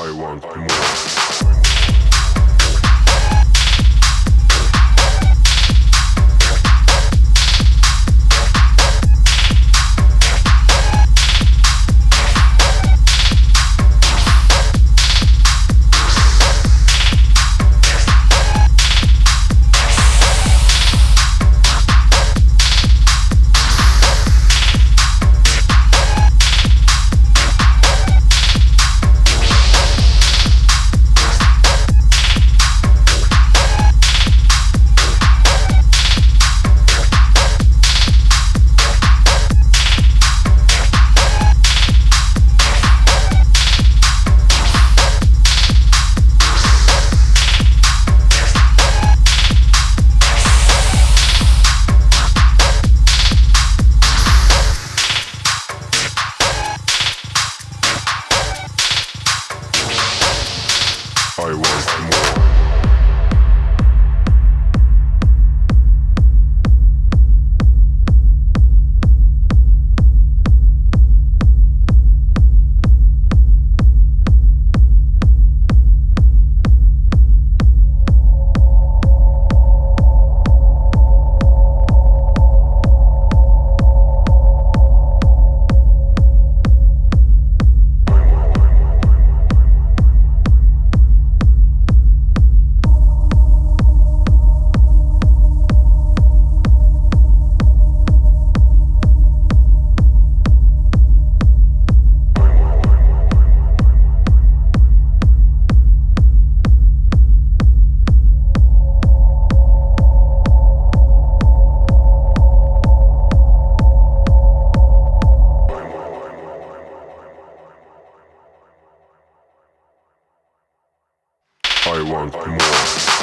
I want more. I want I want more.